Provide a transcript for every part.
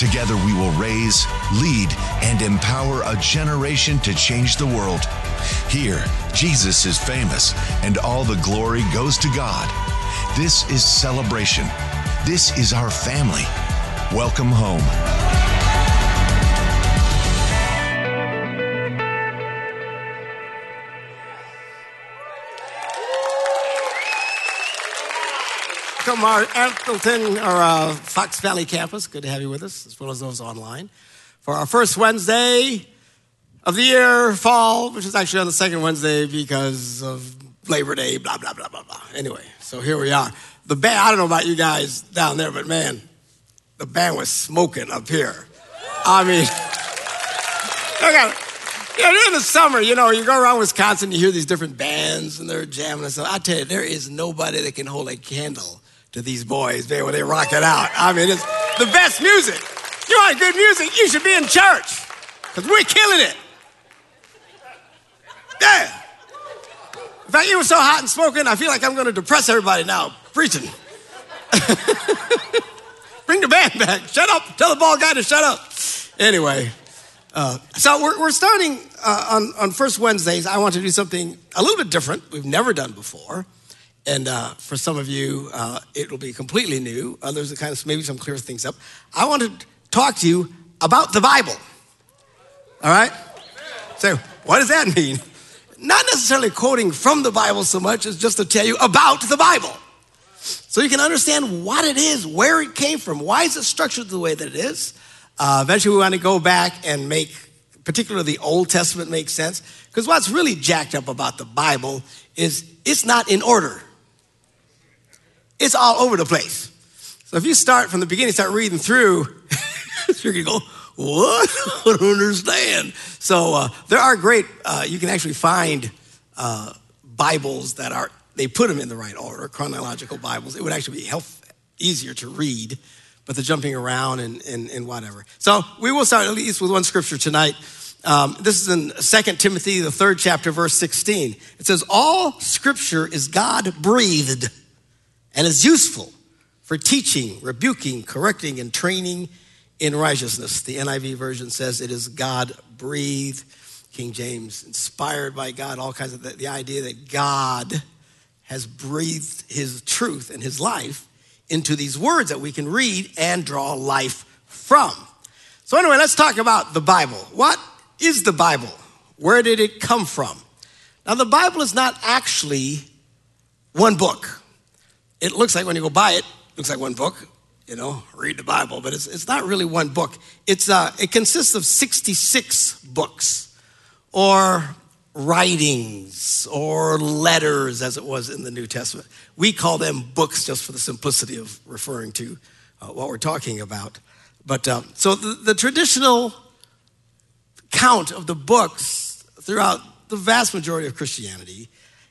Together, we will raise, lead, and empower a generation to change the world. Here, Jesus is famous, and all the glory goes to God. This is celebration. This is our family. Welcome home. From our Appleton or uh, Fox Valley campus, good to have you with us, as well as those online, for our first Wednesday of the year, fall, which is actually on the second Wednesday because of Labor Day, blah, blah, blah, blah, blah. Anyway, so here we are. The band, I don't know about you guys down there, but man, the band was smoking up here. I mean, look at it. Know, during the summer, you know, you go around Wisconsin, you hear these different bands and they're jamming and stuff. I tell you, there is nobody that can hold a candle to these boys, man, when they rock it out. I mean, it's the best music. You want good music, you should be in church because we're killing it. Yeah. In fact, it was so hot and smoking, I feel like I'm going to depress everybody now preaching. Bring the band back. Shut up. Tell the ball guy to shut up. Anyway, uh, so we're, we're starting uh, on, on first Wednesdays. I want to do something a little bit different we've never done before. And uh, for some of you, uh, it will be completely new. Others, kind of maybe some clear things up. I want to talk to you about the Bible. All right? So, what does that mean? Not necessarily quoting from the Bible so much as just to tell you about the Bible. So you can understand what it is, where it came from, why is it structured the way that it is. Uh, eventually, we want to go back and make, particularly the Old Testament, make sense. Because what's really jacked up about the Bible is it's not in order. It's all over the place. So if you start from the beginning, start reading through, you're gonna go, what? I don't understand. So uh, there are great, uh, you can actually find uh, Bibles that are, they put them in the right order, chronological Bibles. It would actually be help, easier to read, but the jumping around and, and, and whatever. So we will start at least with one scripture tonight. Um, this is in 2 Timothy, the third chapter, verse 16. It says, All scripture is God breathed and is useful for teaching, rebuking, correcting, and training in righteousness. The NIV version says it is God breathed. King James, inspired by God, all kinds of the, the idea that God has breathed his truth and his life into these words that we can read and draw life from. So, anyway, let's talk about the Bible. What is the Bible? Where did it come from? Now, the Bible is not actually one book. It looks like when you go buy it, it looks like one book, you know, read the Bible, but it's, it's not really one book. It's, uh, it consists of 66 books or writings or letters, as it was in the New Testament. We call them books just for the simplicity of referring to uh, what we're talking about. But uh, so the, the traditional count of the books throughout the vast majority of Christianity,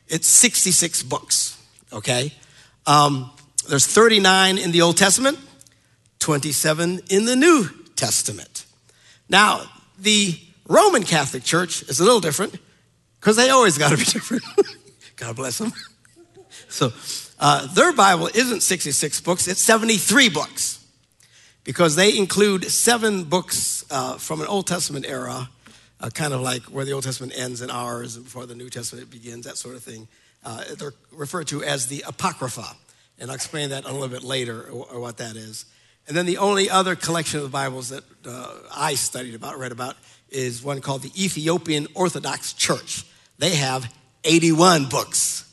it's 66 books, okay? Um, there's 39 in the Old Testament, 27 in the New Testament. Now, the Roman Catholic Church is a little different because they always got to be different. God bless them. So, uh, their Bible isn't 66 books, it's 73 books because they include seven books uh, from an Old Testament era, uh, kind of like where the Old Testament ends and ours and before the New Testament begins, that sort of thing. Uh, they're referred to as the Apocrypha. And I'll explain that a little bit later, or, what that is. And then the only other collection of Bibles that uh, I studied about, read about, is one called the Ethiopian Orthodox Church. They have 81 books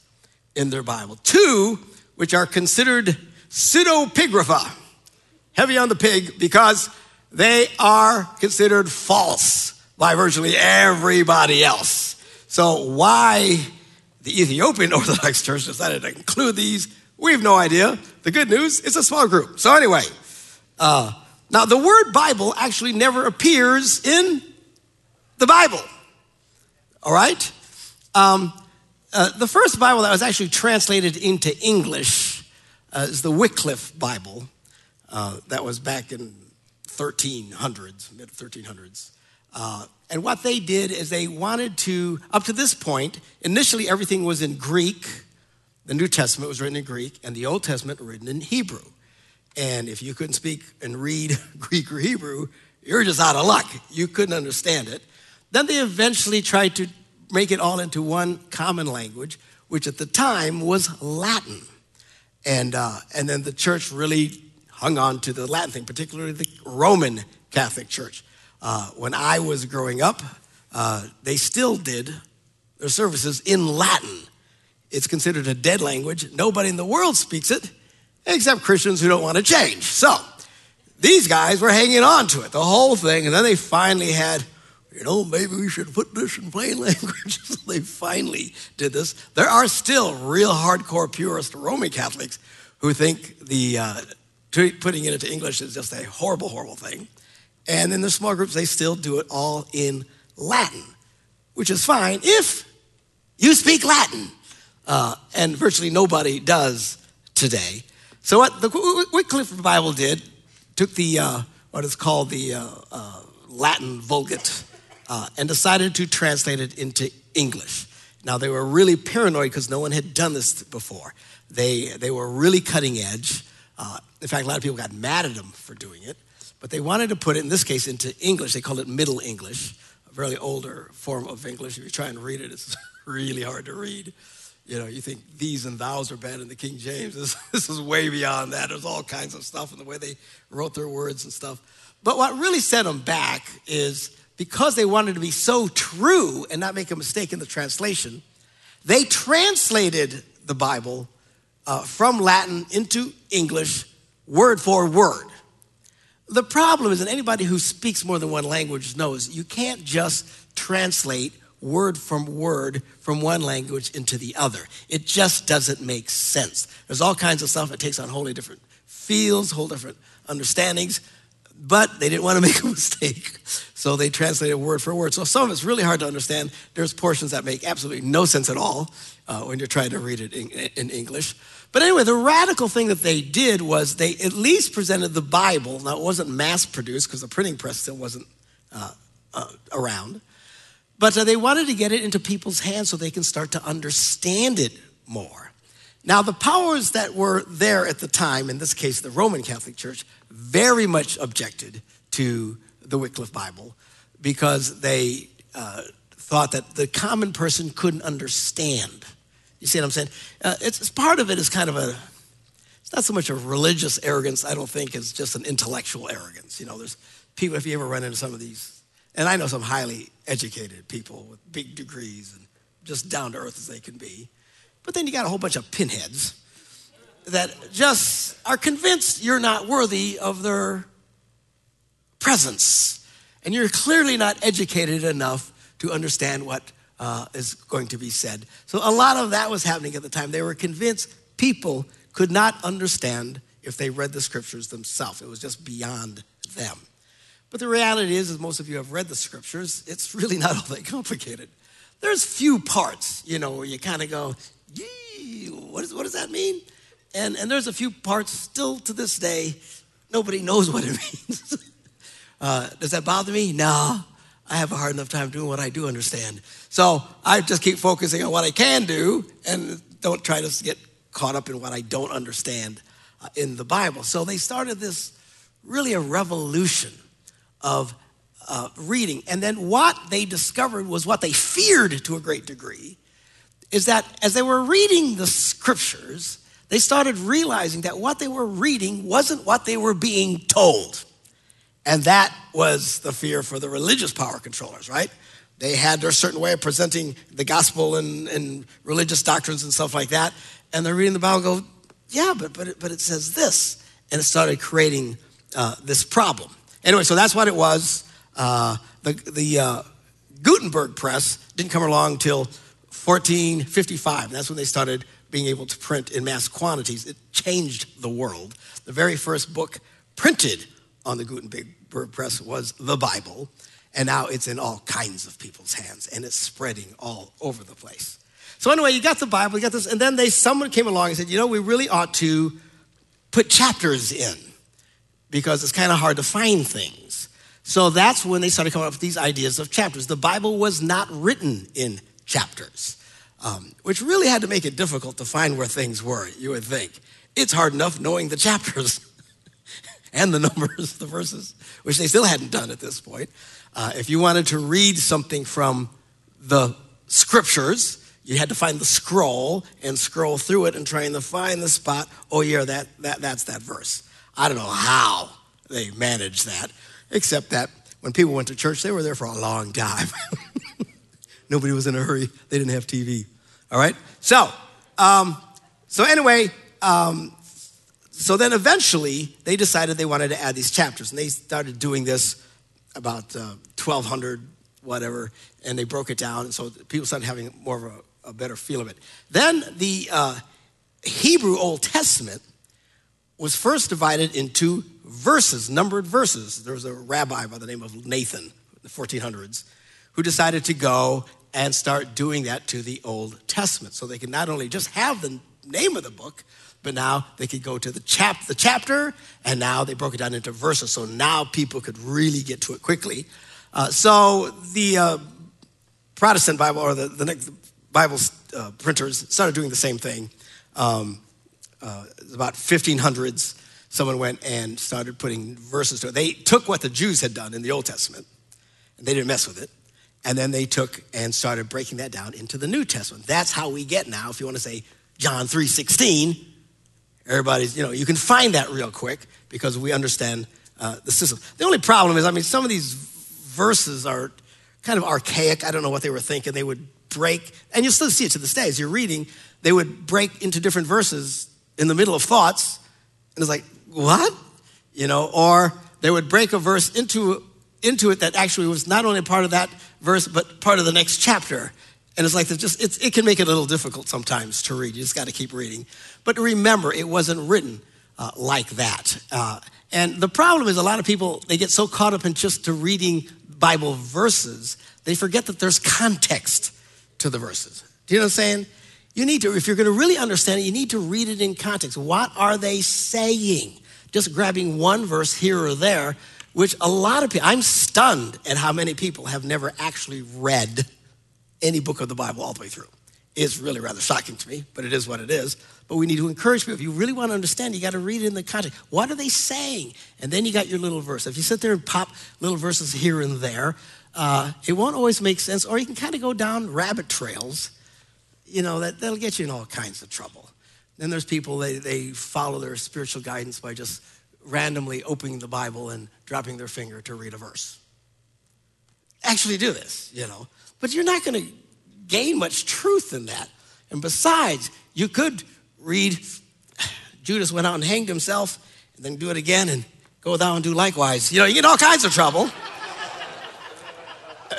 in their Bible, two which are considered pseudepigrapha, heavy on the pig, because they are considered false by virtually everybody else. So, why the Ethiopian Orthodox Church decided to include these, we have no idea. The good news, it's a small group. So, anyway, uh, now the word Bible actually never appears in the Bible. All right? Um, Uh, the first Bible that was actually translated into English uh, is the Wycliffe Bible. Uh, that was back in 1300s, mid 1300s. And what they did is they wanted to, up to this point, initially everything was in Greek. The New Testament was written in Greek, and the Old Testament written in Hebrew. And if you couldn't speak and read Greek or Hebrew, you're just out of luck. You couldn't understand it. Then they eventually tried to make it all into one common language, which at the time was Latin. And, uh, and then the church really hung on to the Latin thing, particularly the Roman Catholic Church. Uh, when I was growing up, uh, they still did their services in Latin. It's considered a dead language. Nobody in the world speaks it except Christians who don't want to change. So these guys were hanging on to it, the whole thing, and then they finally had, you know, maybe we should put this in plain language. so they finally did this. There are still real hardcore purist Roman Catholics who think the uh, putting it into English is just a horrible, horrible thing. And in the small groups, they still do it all in Latin, which is fine if you speak Latin. Uh, and virtually nobody does today. So what the Wycliffe Bible did took the uh, what is called the uh, uh, Latin Vulgate uh, and decided to translate it into English. Now they were really paranoid because no one had done this before. They they were really cutting edge. Uh, in fact, a lot of people got mad at them for doing it, but they wanted to put it in this case into English. They called it Middle English, a very older form of English. If you try and read it, it's really hard to read you know, you think these and thous are bad in the King James. This, this, is way beyond that. There's all kinds of stuff in the way they wrote their words and stuff. But what really set them back is because they wanted to be so true and not make a mistake in the translation, they translated the Bible uh, from Latin into English word for word. The problem is that anybody who speaks more than one language knows you can't just translate word from word from one language into the other. It just doesn't make sense. There's all kinds of stuff that takes on wholly different fields, whole different understandings, but they didn't want to make a mistake. So they translated word for word. So some of it's really hard to understand. There's portions that make absolutely no sense at all uh, when you're trying to read it in, in English. But anyway, the radical thing that they did was they at least presented the Bible. Now, it wasn't mass produced because the printing press still wasn't uh, uh, around. But uh, they wanted to get it into people's hands so they can start to understand it more. Now, the powers that were there at the time, in this case, the Roman Catholic Church, very much objected to the Wycliffe Bible because they uh, thought that the common person couldn't understand. You see what I'm saying? Uh, it's, it's, part of it is kind of a, it's not so much a religious arrogance, I don't think, it's just an intellectual arrogance. You know, there's people, if you ever run into some of these and I know some highly educated people with big degrees and just down to earth as they can be. But then you got a whole bunch of pinheads that just are convinced you're not worthy of their presence. And you're clearly not educated enough to understand what uh, is going to be said. So a lot of that was happening at the time. They were convinced people could not understand if they read the scriptures themselves, it was just beyond them. But the reality is, as most of you have read the scriptures, it's really not all that complicated. There's few parts, you know, where you kind of go, Yee, what, is, what does that mean? And, and there's a few parts still to this day, nobody knows what it means. uh, does that bother me? No. I have a hard enough time doing what I do understand. So I just keep focusing on what I can do and don't try to get caught up in what I don't understand uh, in the Bible. So they started this really a revolution of uh, reading. And then what they discovered was what they feared to a great degree is that as they were reading the scriptures, they started realizing that what they were reading wasn't what they were being told. And that was the fear for the religious power controllers, right? They had their certain way of presenting the gospel and, and religious doctrines and stuff like that. And they're reading the Bible go, yeah, but, but, it, but it says this. And it started creating uh, this problem. Anyway, so that's what it was. Uh, the the uh, Gutenberg press didn't come along until 1455. That's when they started being able to print in mass quantities. It changed the world. The very first book printed on the Gutenberg press was the Bible, and now it's in all kinds of people's hands and it's spreading all over the place. So anyway, you got the Bible, you got this, and then they someone came along and said, you know, we really ought to put chapters in because it's kind of hard to find things. So that's when they started coming up with these ideas of chapters. The Bible was not written in chapters, um, which really had to make it difficult to find where things were, you would think. It's hard enough knowing the chapters and the numbers, the verses, which they still hadn't done at this point. Uh, if you wanted to read something from the scriptures, you had to find the scroll and scroll through it and trying to find the spot. Oh, yeah, that, that, that's that verse. I don't know how they managed that, except that when people went to church, they were there for a long time. Nobody was in a hurry. They didn't have TV. All right? So, um, so anyway, um, so then eventually they decided they wanted to add these chapters, and they started doing this about uh, 1200, whatever, and they broke it down, and so people started having more of a, a better feel of it. Then the uh, Hebrew Old Testament was first divided into verses, numbered verses. There was a rabbi by the name of Nathan in the 1400s who decided to go and start doing that to the Old Testament. So they could not only just have the name of the book, but now they could go to the, chap- the chapter, and now they broke it down into verses. So now people could really get to it quickly. Uh, so the uh, Protestant Bible or the, the next Bible uh, printers started doing the same thing. Um, uh, about 1500s, someone went and started putting verses to it. They took what the Jews had done in the Old Testament, and they didn't mess with it. And then they took and started breaking that down into the New Testament. That's how we get now, if you want to say John 3.16, everybody's, you know, you can find that real quick because we understand uh, the system. The only problem is, I mean, some of these verses are kind of archaic. I don't know what they were thinking. They would break, and you'll still see it to this day as you're reading, they would break into different verses in the middle of thoughts, and it's like, what? You know, or they would break a verse into, into it that actually was not only part of that verse, but part of the next chapter. And it's like, just, it's, it can make it a little difficult sometimes to read. You just got to keep reading. But remember, it wasn't written uh, like that. Uh, and the problem is a lot of people, they get so caught up in just to reading Bible verses, they forget that there's context to the verses. Do you know what I'm saying? You need to, if you're going to really understand it, you need to read it in context. What are they saying? Just grabbing one verse here or there, which a lot of people, I'm stunned at how many people have never actually read any book of the Bible all the way through. It's really rather shocking to me, but it is what it is. But we need to encourage people. If you really want to understand, you got to read it in the context. What are they saying? And then you got your little verse. If you sit there and pop little verses here and there, uh, it won't always make sense, or you can kind of go down rabbit trails you know, that, that'll get you in all kinds of trouble. Then there's people, they, they follow their spiritual guidance by just randomly opening the Bible and dropping their finger to read a verse. Actually, do this, you know. But you're not going to gain much truth in that. And besides, you could read Judas went out and hanged himself, and then do it again and go down and do likewise. You know, you get all kinds of trouble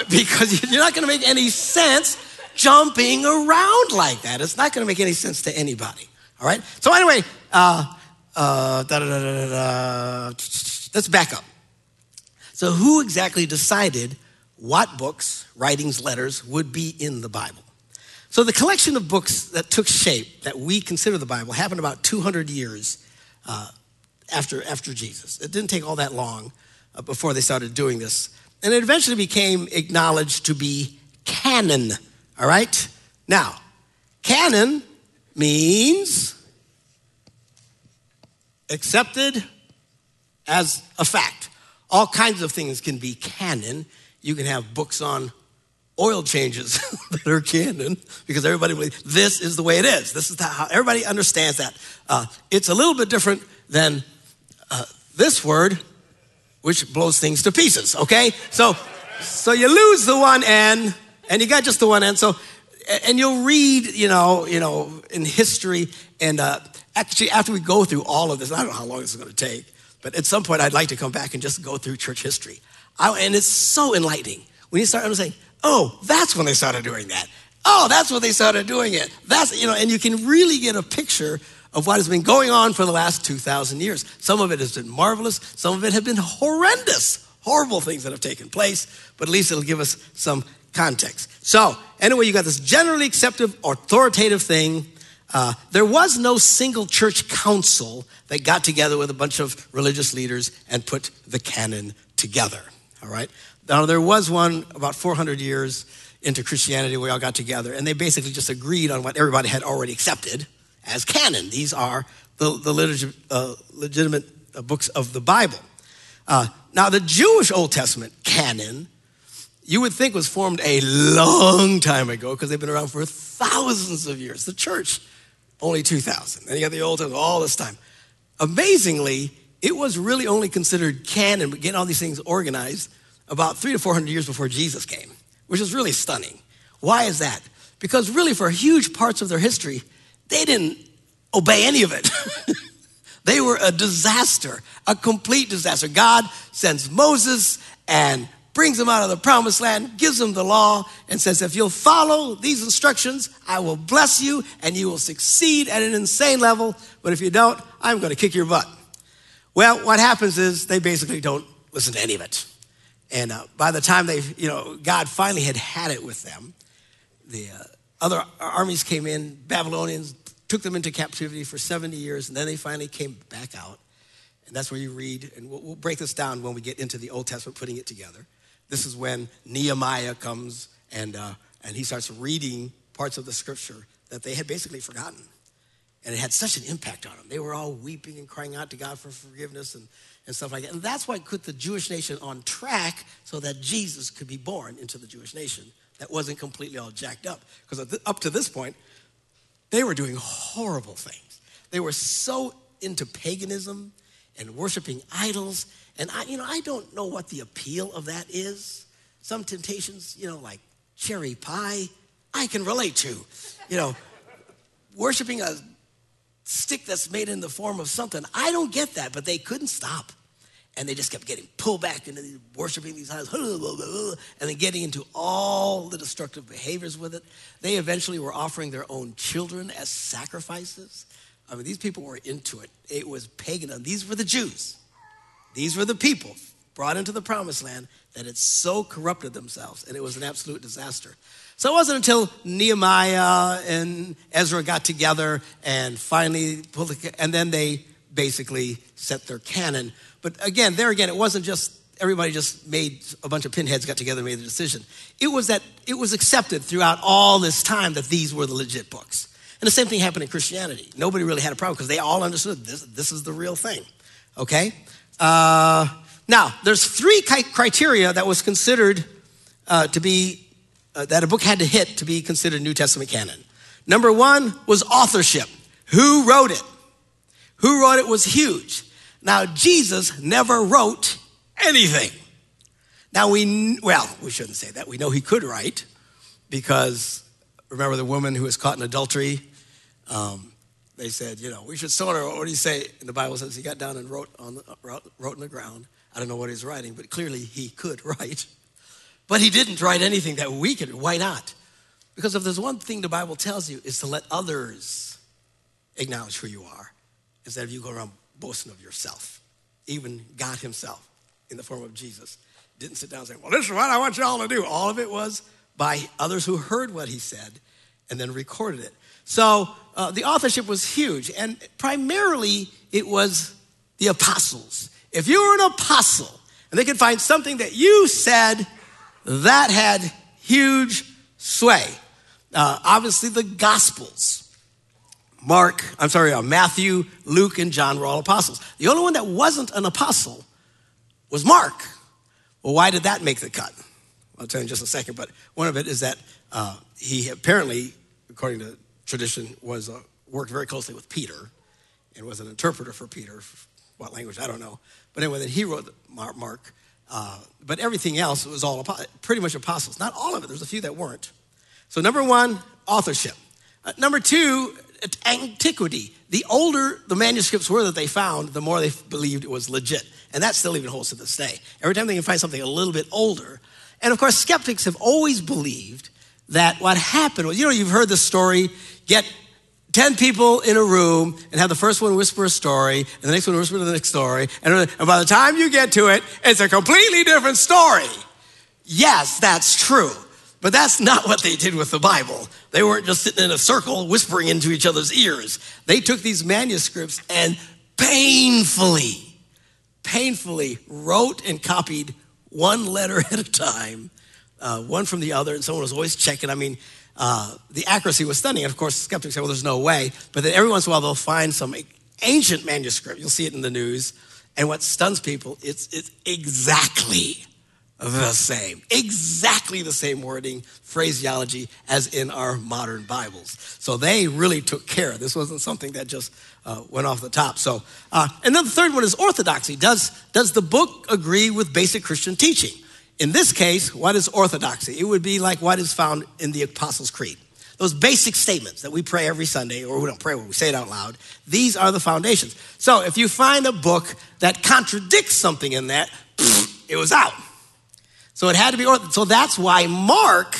because you're not going to make any sense jumping around like that. It's not going to make any sense to anybody. All right? So, anyway, uh, uh, let's back up. So, who exactly decided what books, writings, letters would be in the Bible? So, the collection of books that took shape that we consider the Bible happened about 200 years uh, after, after Jesus. It didn't take all that long uh, before they started doing this. And it eventually became acknowledged to be canon all right? Now, canon means accepted as a fact. All kinds of things can be canon. You can have books on oil changes that are canon because everybody believes this is the way it is. This is how everybody understands that. Uh, it's a little bit different than uh, this word, which blows things to pieces. Okay, so so you lose the one N and you got just the one end. So, and you'll read, you know, you know, in history, and uh, actually after we go through all of this, I don't know how long this is going to take, but at some point I'd like to come back and just go through church history. I, and it's so enlightening when you start understanding. Oh, that's when they started doing that. Oh, that's when they started doing it. That's you know, and you can really get a picture of what has been going on for the last 2,000 years. Some of it has been marvelous, some of it have been horrendous, horrible things that have taken place, but at least it'll give us some context. So, anyway, you got this generally accepted, authoritative thing. Uh, there was no single church council that got together with a bunch of religious leaders and put the canon together. All right. Now, there was one about 400 years into Christianity, we all got together, and they basically just agreed on what everybody had already accepted as canon. These are the, the legit, uh, legitimate uh, books of the Bible. Uh, now, the Jewish Old Testament canon, you would think was formed a long time ago because they've been around for thousands of years. The church, only 2,000. And you got the Old Testament all this time. Amazingly, it was really only considered canon, but getting all these things organized about three to 400 years before Jesus came which is really stunning. Why is that? Because really, for huge parts of their history, they didn't obey any of it. they were a disaster, a complete disaster. God sends Moses and brings them out of the promised land, gives them the law, and says, If you'll follow these instructions, I will bless you and you will succeed at an insane level. But if you don't, I'm going to kick your butt. Well, what happens is they basically don't listen to any of it. And uh, by the time they, you know, God finally had had it with them, the uh, other armies came in, Babylonians took them into captivity for 70 years, and then they finally came back out. And that's where you read, and we'll, we'll break this down when we get into the Old Testament, putting it together. This is when Nehemiah comes and, uh, and he starts reading parts of the scripture that they had basically forgotten. And it had such an impact on them. They were all weeping and crying out to God for forgiveness and and stuff like that. And that's what put the Jewish nation on track so that Jesus could be born into the Jewish nation. That wasn't completely all jacked up. Because up to this point, they were doing horrible things. They were so into paganism and worshiping idols. And I, you know, I don't know what the appeal of that is. Some temptations, you know, like cherry pie, I can relate to. You know, worshiping a stick that's made in the form of something. I don't get that, but they couldn't stop and they just kept getting pulled back into worshiping these idols, and then getting into all the destructive behaviors with it. They eventually were offering their own children as sacrifices. I mean, these people were into it. It was pagan. These were the Jews. These were the people brought into the promised land that had so corrupted themselves, and it was an absolute disaster. So it wasn't until Nehemiah and Ezra got together and finally, pulled, and then they basically set their canon but again, there again, it wasn't just everybody just made a bunch of pinheads got together and made the decision. It was that it was accepted throughout all this time that these were the legit books. And the same thing happened in Christianity. Nobody really had a problem because they all understood this, this is the real thing. Okay? Uh, now, there's three criteria that was considered uh, to be, uh, that a book had to hit to be considered New Testament canon. Number one was authorship. Who wrote it? Who wrote it was huge. Now, Jesus never wrote anything. Now, we, well, we shouldn't say that. We know he could write because remember the woman who was caught in adultery? Um, they said, you know, we should stone her. What do you say? And the Bible says he got down and wrote on the, wrote, wrote on the ground. I don't know what he's writing, but clearly he could write. But he didn't write anything that we could. Why not? Because if there's one thing the Bible tells you is to let others acknowledge who you are instead of you go around boasting of yourself. Even God Himself, in the form of Jesus, didn't sit down and say, Well, this is what I want you all to do. All of it was by others who heard what He said and then recorded it. So uh, the authorship was huge, and primarily it was the apostles. If you were an apostle and they could find something that you said that had huge sway, uh, obviously the Gospels Mark, I'm sorry, uh, Matthew, Luke, and John were all apostles. The only one that wasn't an apostle was Mark. Well, why did that make the cut? I'll tell you in just a second, but one of it is that uh, he apparently, according to tradition, was uh, worked very closely with Peter and was an interpreter for Peter. What language? I don't know. But anyway, that he wrote Mark. Uh, but everything else was all pretty much apostles. Not all of it. There's a few that weren't. So number one, authorship. Uh, number two, antiquity. The older the manuscripts were that they found, the more they believed it was legit. And that still even holds to this day. Every time they can find something a little bit older. And of course, skeptics have always believed that what happened was, you know, you've heard the story get 10 people in a room and have the first one whisper a story, and the next one whisper the next story, and, and by the time you get to it, it's a completely different story. Yes, that's true. But that's not what they did with the Bible. They weren't just sitting in a circle whispering into each other's ears. They took these manuscripts and painfully, painfully wrote and copied one letter at a time, uh, one from the other, and someone was always checking. I mean, uh, the accuracy was stunning. And of course, skeptics say, well, there's no way. But then every once in a while, they'll find some ancient manuscript. You'll see it in the news. And what stuns people, it's, it's exactly the same. Exactly the same wording, phraseology as in our modern Bibles. So they really took care. This wasn't something that just uh, went off the top. So, uh, and then the third one is orthodoxy. Does, does the book agree with basic Christian teaching? In this case, what is orthodoxy? It would be like what is found in the Apostles' Creed. Those basic statements that we pray every Sunday, or we don't pray, we say it out loud. These are the foundations. So if you find a book that contradicts something in that, it was out. So it had to be orthodox. So that's why Mark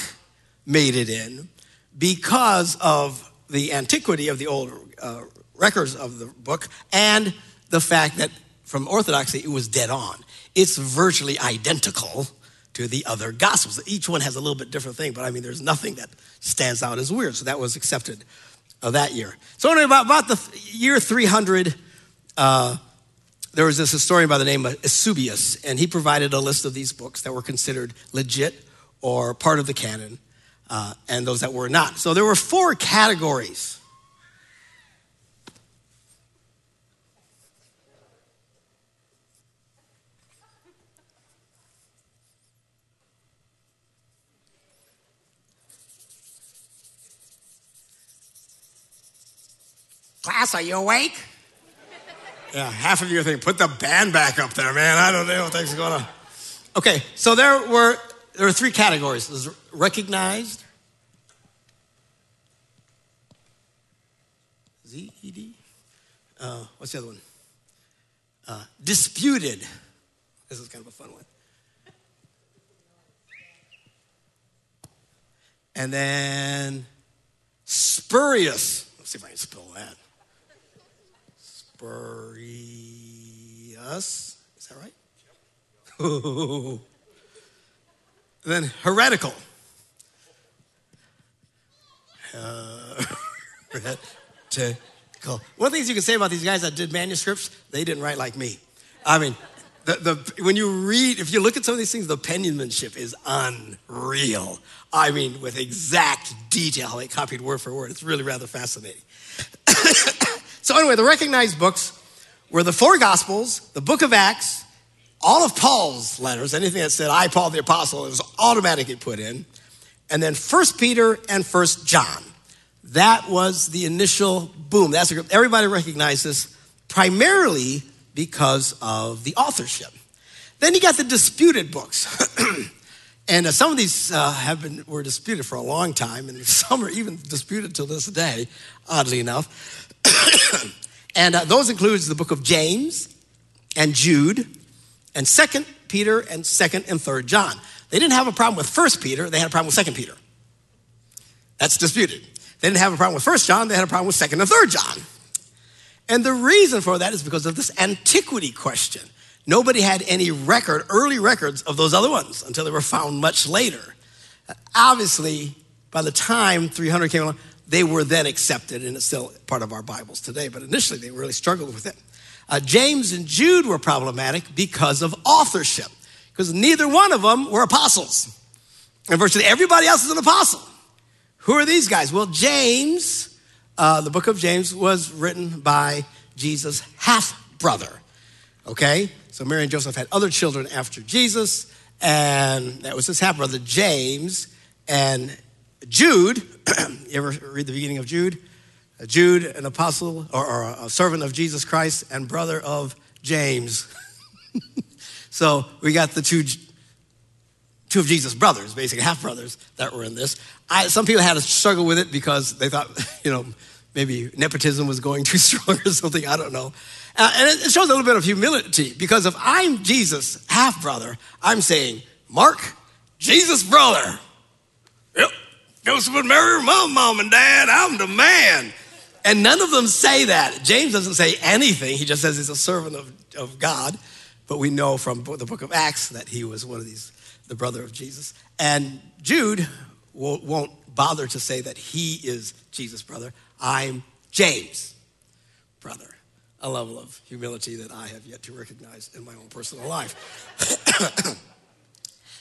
made it in because of the antiquity of the old uh, records of the book and the fact that from orthodoxy it was dead on. It's virtually identical to the other gospels. Each one has a little bit different thing, but I mean, there's nothing that stands out as weird. So that was accepted of that year. So anyway, about, about the year 300, uh, there was this historian by the name of Eusebius, and he provided a list of these books that were considered legit or part of the canon, uh, and those that were not. So there were four categories. Class, are you awake? Yeah, half of you are thinking, put the band back up there, man. I don't know what things going on. Okay, so there were there were three categories. There's recognized, Z E D. Uh, what's the other one? Uh, disputed. This is kind of a fun one. And then spurious. Let's see if I can spell that. Spurious. Is that right? then heretical. Heretical. One of the things you can say about these guys that did manuscripts, they didn't write like me. I mean, the, the, when you read, if you look at some of these things, the penmanship is unreal. I mean, with exact detail, they copied word for word. It's really rather fascinating. So, anyway, the recognized books were the four Gospels, the book of Acts, all of Paul's letters, anything that said, I, Paul the Apostle, it was automatically put in, and then First Peter and First John. That was the initial boom. That's a group. Everybody recognized this primarily because of the authorship. Then you got the disputed books. and uh, some of these uh, have been were disputed for a long time, and some are even disputed to this day, oddly enough. and uh, those includes the book of James and Jude and Second Peter and Second and Third John. They didn't have a problem with First Peter; they had a problem with Second Peter. That's disputed. They didn't have a problem with First John; they had a problem with Second and Third John. And the reason for that is because of this antiquity question. Nobody had any record, early records of those other ones until they were found much later. Obviously, by the time 300 came along, they were then accepted, and it's still part of our Bibles today, but initially they really struggled with it. Uh, James and Jude were problematic because of authorship, because neither one of them were apostles. And virtually everybody else is an apostle. Who are these guys? Well, James, uh, the book of James, was written by Jesus' half brother. Okay? So Mary and Joseph had other children after Jesus, and that was his half brother, James. And Jude, you ever read the beginning of Jude? Jude, an apostle or, or a servant of Jesus Christ and brother of James. so we got the two, two of Jesus' brothers, basically half brothers that were in this. I, some people had to struggle with it because they thought, you know, maybe nepotism was going too strong or something. I don't know. Uh, and it shows a little bit of humility because if I'm Jesus' half brother, I'm saying, Mark, Jesus' brother. Joseph and Mary, mom, mom and dad, I'm the man. And none of them say that. James doesn't say anything. He just says he's a servant of, of God. But we know from the book of Acts that he was one of these the brother of Jesus. And Jude won't bother to say that he is Jesus' brother. I'm James' brother. A level of humility that I have yet to recognize in my own personal life.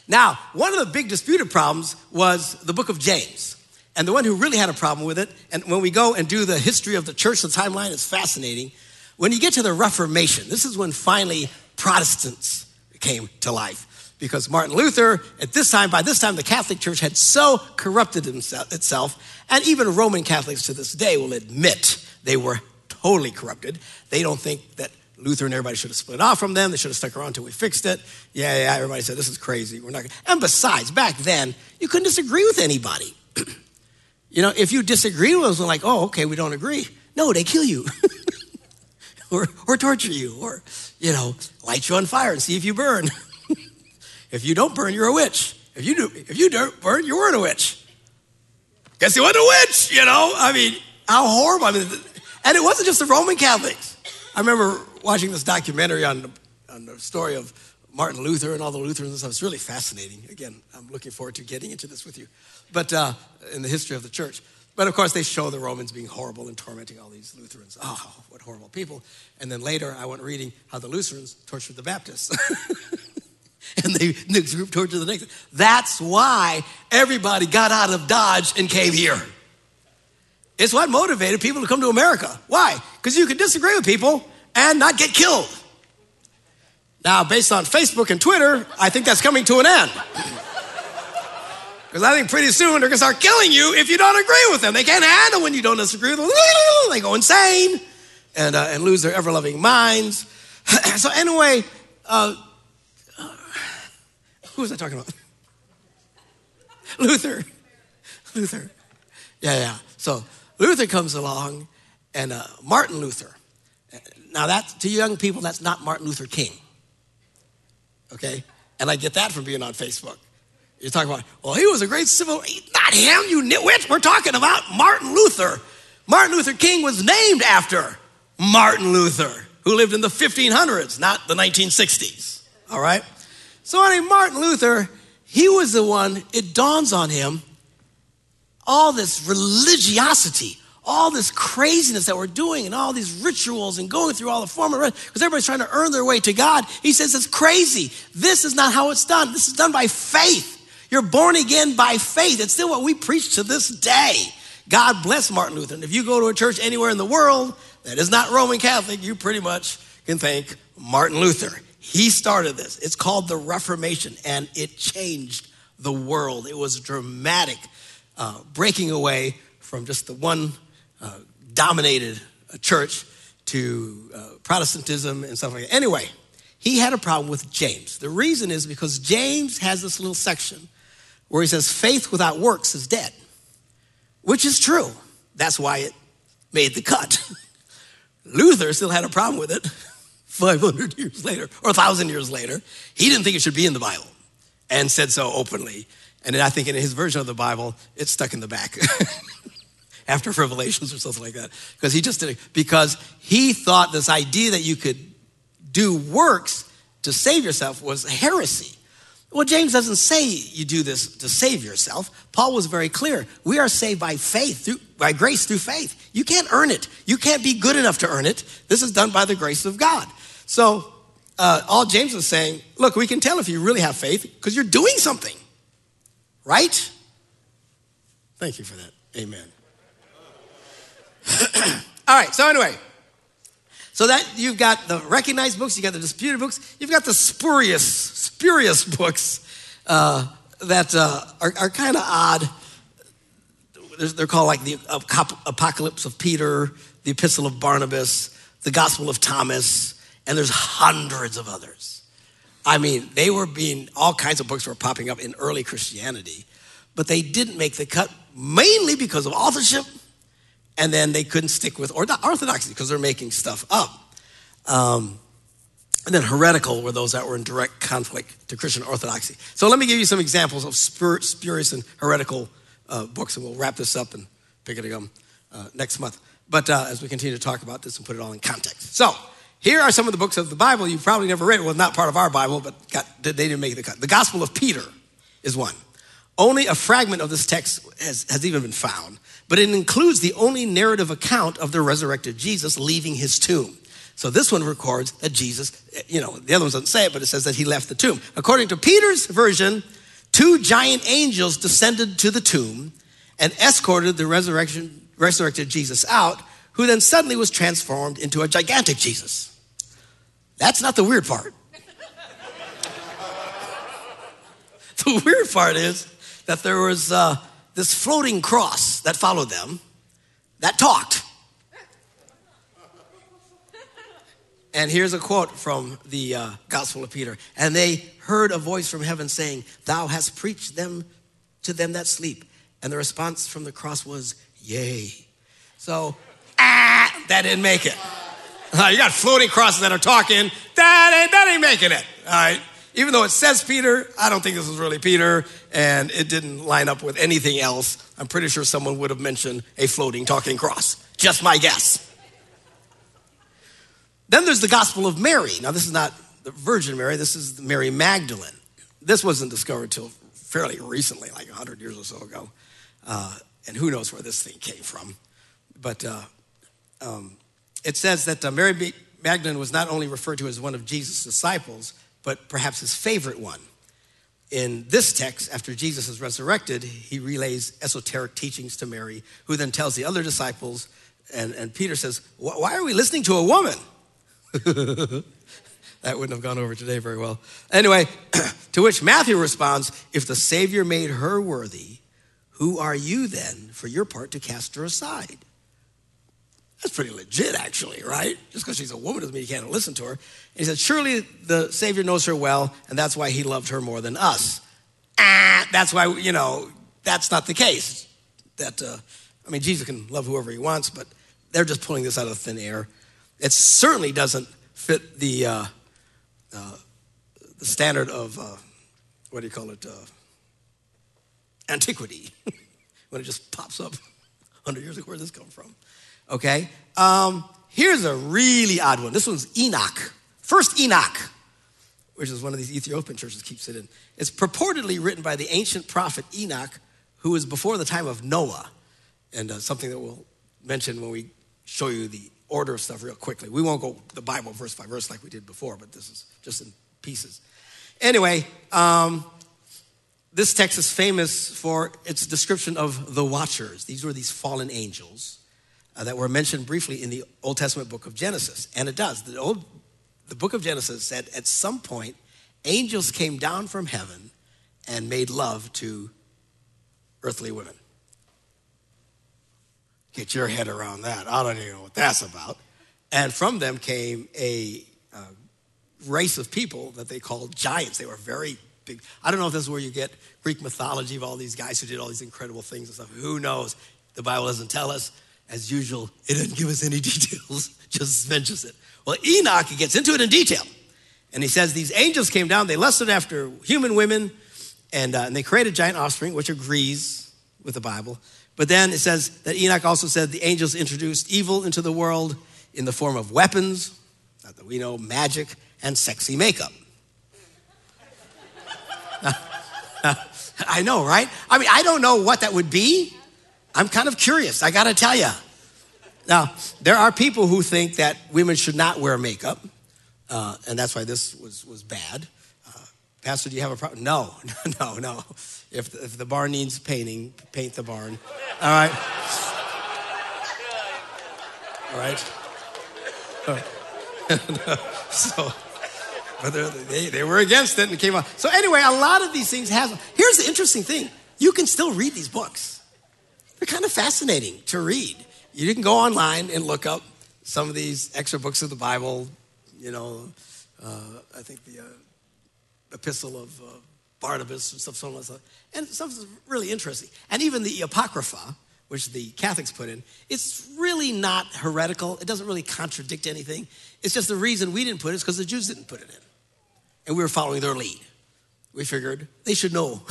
now, one of the big disputed problems was the book of James. And the one who really had a problem with it, and when we go and do the history of the church, the timeline is fascinating. When you get to the Reformation, this is when finally Protestants came to life. Because Martin Luther, at this time, by this time, the Catholic Church had so corrupted itself, and even Roman Catholics to this day will admit they were totally corrupted. They don't think that Luther and everybody should have split off from them. They should have stuck around until we fixed it. Yeah, yeah, everybody said, this is crazy. We're not gonna. And besides, back then, you couldn't disagree with anybody. You know, if you disagree with them, like, oh, okay, we don't agree. No, they kill you. or, or torture you, or, you know, light you on fire and see if you burn. if you don't burn, you're a witch. If you do, if you don't burn, you weren't a witch. Guess you wasn't a witch, you know? I mean, how horrible. I mean, and it wasn't just the Roman Catholics. I remember watching this documentary on, on the story of Martin Luther and all the Lutherans and stuff. It's really fascinating. Again, I'm looking forward to getting into this with you but uh, in the history of the church. But of course, they show the Romans being horrible and tormenting all these Lutherans. Oh, what horrible people. And then later, I went reading how the Lutherans tortured the Baptists. and they, the group tortured the next. That's why everybody got out of Dodge and came here. It's what motivated people to come to America. Why? Because you can disagree with people and not get killed. Now, based on Facebook and Twitter, I think that's coming to an end. Because I think pretty soon they're going to start killing you if you don't agree with them. They can't handle when you don't disagree with them. They go insane and, uh, and lose their ever loving minds. so, anyway, uh, who was I talking about? Luther. Luther. Yeah, yeah. So, Luther comes along and uh, Martin Luther. Now, that to young people, that's not Martin Luther King. Okay? And I get that from being on Facebook. You're talking about, well, he was a great civil, not him, you nitwit. We're talking about Martin Luther. Martin Luther King was named after Martin Luther, who lived in the 1500s, not the 1960s. All right? So, anyway, Martin Luther, he was the one, it dawns on him all this religiosity, all this craziness that we're doing, and all these rituals and going through all the formal because everybody's trying to earn their way to God. He says it's crazy. This is not how it's done. This is done by faith. You're born again by faith. It's still what we preach to this day. God bless Martin Luther. And if you go to a church anywhere in the world that is not Roman Catholic, you pretty much can thank Martin Luther. He started this. It's called the Reformation, and it changed the world. It was dramatic, uh, breaking away from just the one uh, dominated uh, church to uh, Protestantism and stuff like that. Anyway, he had a problem with James. The reason is because James has this little section where he says, faith without works is dead, which is true. That's why it made the cut. Luther still had a problem with it 500 years later or 1,000 years later. He didn't think it should be in the Bible and said so openly. And I think in his version of the Bible, it's stuck in the back after Revelations or something like that. Because he just did it, because he thought this idea that you could do works to save yourself was heresy. Well, James doesn't say you do this to save yourself. Paul was very clear. We are saved by faith, through, by grace through faith. You can't earn it. You can't be good enough to earn it. This is done by the grace of God. So, uh, all James is saying, look, we can tell if you really have faith because you're doing something, right? Thank you for that. Amen. all right, so anyway, so that you've got the recognized books, you've got the disputed books, you've got the spurious spurious books uh, that uh, are, are kind of odd. They're called like the Apocalypse of Peter, the Epistle of Barnabas, the Gospel of Thomas, and there's hundreds of others. I mean, they were being, all kinds of books were popping up in early Christianity, but they didn't make the cut mainly because of authorship, and then they couldn't stick with orthodoxy because they're making stuff up. Um, and then heretical were those that were in direct conflict to Christian orthodoxy. So let me give you some examples of spurious and heretical uh, books, and we'll wrap this up and pick it up uh, next month. But uh, as we continue to talk about this and put it all in context. So here are some of the books of the Bible you've probably never read. Well, not part of our Bible, but got, they didn't make the cut. The Gospel of Peter is one. Only a fragment of this text has, has even been found, but it includes the only narrative account of the resurrected Jesus leaving his tomb. So this one records that Jesus, you know, the other ones doesn't say it, but it says that he left the tomb. According to Peter's version, two giant angels descended to the tomb and escorted the resurrection, resurrected Jesus out, who then suddenly was transformed into a gigantic Jesus. That's not the weird part. the weird part is that there was uh, this floating cross that followed them that talked. And here's a quote from the uh, Gospel of Peter. And they heard a voice from heaven saying, Thou hast preached them to them that sleep. And the response from the cross was, Yea. So, ah, that didn't make it. Uh, you got floating crosses that are talking. That ain't, that ain't making it. All right. Even though it says Peter, I don't think this was really Peter, and it didn't line up with anything else. I'm pretty sure someone would have mentioned a floating talking cross. Just my guess. Then there's the Gospel of Mary. Now, this is not the Virgin Mary, this is Mary Magdalene. This wasn't discovered till fairly recently, like 100 years or so ago. Uh, and who knows where this thing came from. But uh, um, it says that uh, Mary Magdalene was not only referred to as one of Jesus' disciples, but perhaps his favorite one. In this text, after Jesus is resurrected, he relays esoteric teachings to Mary, who then tells the other disciples, and, and Peter says, Why are we listening to a woman? that wouldn't have gone over today very well. Anyway, to which Matthew responds, If the Savior made her worthy, who are you then for your part to cast her aside? Pretty legit, actually, right? Just because she's a woman doesn't mean you can't listen to her. And he said, Surely the Savior knows her well, and that's why he loved her more than us. Ah, that's why, you know, that's not the case. That, uh, I mean, Jesus can love whoever he wants, but they're just pulling this out of thin air. It certainly doesn't fit the, uh, uh, the standard of, uh, what do you call it, uh, antiquity, when it just pops up 100 years ago. Where did this come from? Okay. Um, here's a really odd one. This one's Enoch. First Enoch, which is one of these Ethiopian churches keeps it in. It's purportedly written by the ancient prophet Enoch, who was before the time of Noah, and uh, something that we'll mention when we show you the order of stuff real quickly. We won't go the Bible verse by verse like we did before, but this is just in pieces. Anyway, um, this text is famous for its description of the watchers. These were these fallen angels uh, that were mentioned briefly in the Old Testament book of Genesis. And it does. The, old, the book of Genesis said at some point, angels came down from heaven and made love to earthly women. Get your head around that. I don't even know what that's about. And from them came a uh, race of people that they called giants. They were very big. I don't know if this is where you get Greek mythology of all these guys who did all these incredible things and stuff. Who knows? The Bible doesn't tell us. As usual, it doesn't give us any details, just mentions it. Well, Enoch, gets into it in detail. And he says these angels came down, they lusted after human women, and, uh, and they created giant offspring, which agrees with the Bible. But then it says that Enoch also said the angels introduced evil into the world in the form of weapons, not that we know, magic, and sexy makeup. I know, right? I mean, I don't know what that would be. I'm kind of curious, I gotta tell you. Now, there are people who think that women should not wear makeup, uh, and that's why this was, was bad. Uh, Pastor, do you have a problem? No, no, no. If the, if the barn needs painting, paint the barn. All right? All right? so, but they, they were against it and came out. So, anyway, a lot of these things have. Here's the interesting thing you can still read these books. They're kind of fascinating to read. You can go online and look up some of these extra books of the Bible. You know, uh, I think the uh, Epistle of uh, Barnabas and stuff, so on and so. And stuff really interesting. And even the Apocrypha, which the Catholics put in, it's really not heretical. It doesn't really contradict anything. It's just the reason we didn't put it is because the Jews didn't put it in. And we were following their lead. We figured they should know.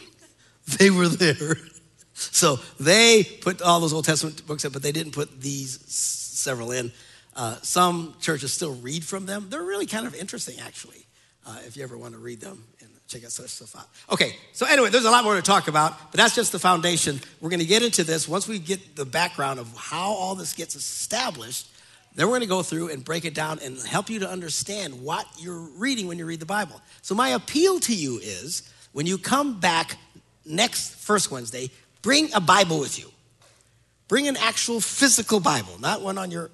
they were there. So they put all those Old Testament books in, but they didn't put these several in. Uh, some churches still read from them. They're really kind of interesting, actually, uh, if you ever want to read them and check out such stuff out. Okay, so anyway, there's a lot more to talk about, but that's just the foundation. We're going to get into this once we get the background of how all this gets established. Then we're going to go through and break it down and help you to understand what you're reading when you read the Bible. So, my appeal to you is when you come back next first Wednesday, bring a Bible with you. Bring an actual physical Bible, not one on your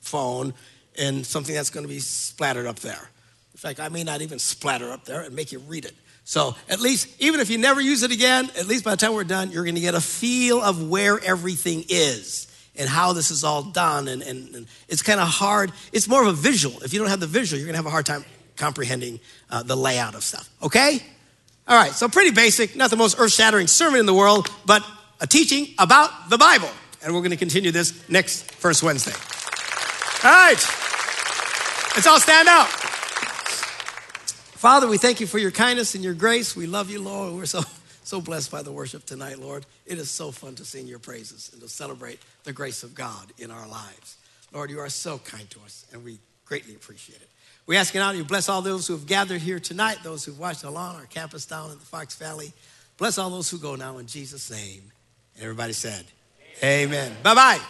phone and something that's going to be splattered up there. In fact, I may not even splatter up there and make you read it. So, at least, even if you never use it again, at least by the time we're done, you're going to get a feel of where everything is and how this is all done. And, and, and it's kind of hard. It's more of a visual. If you don't have the visual, you're going to have a hard time comprehending uh, the layout of stuff. Okay? All right, so pretty basic, not the most earth shattering sermon in the world, but a teaching about the Bible. And we're going to continue this next first Wednesday. All right, let's all stand up. Father, we thank you for your kindness and your grace. We love you, Lord. We're so so blessed by the worship tonight, Lord. It is so fun to sing your praises and to celebrate the grace of God in our lives. Lord, you are so kind to us, and we greatly appreciate it. We ask now you bless all those who have gathered here tonight, those who've watched along our campus down in the Fox Valley. Bless all those who go now in Jesus' name. And everybody said, Amen. Amen. Bye bye.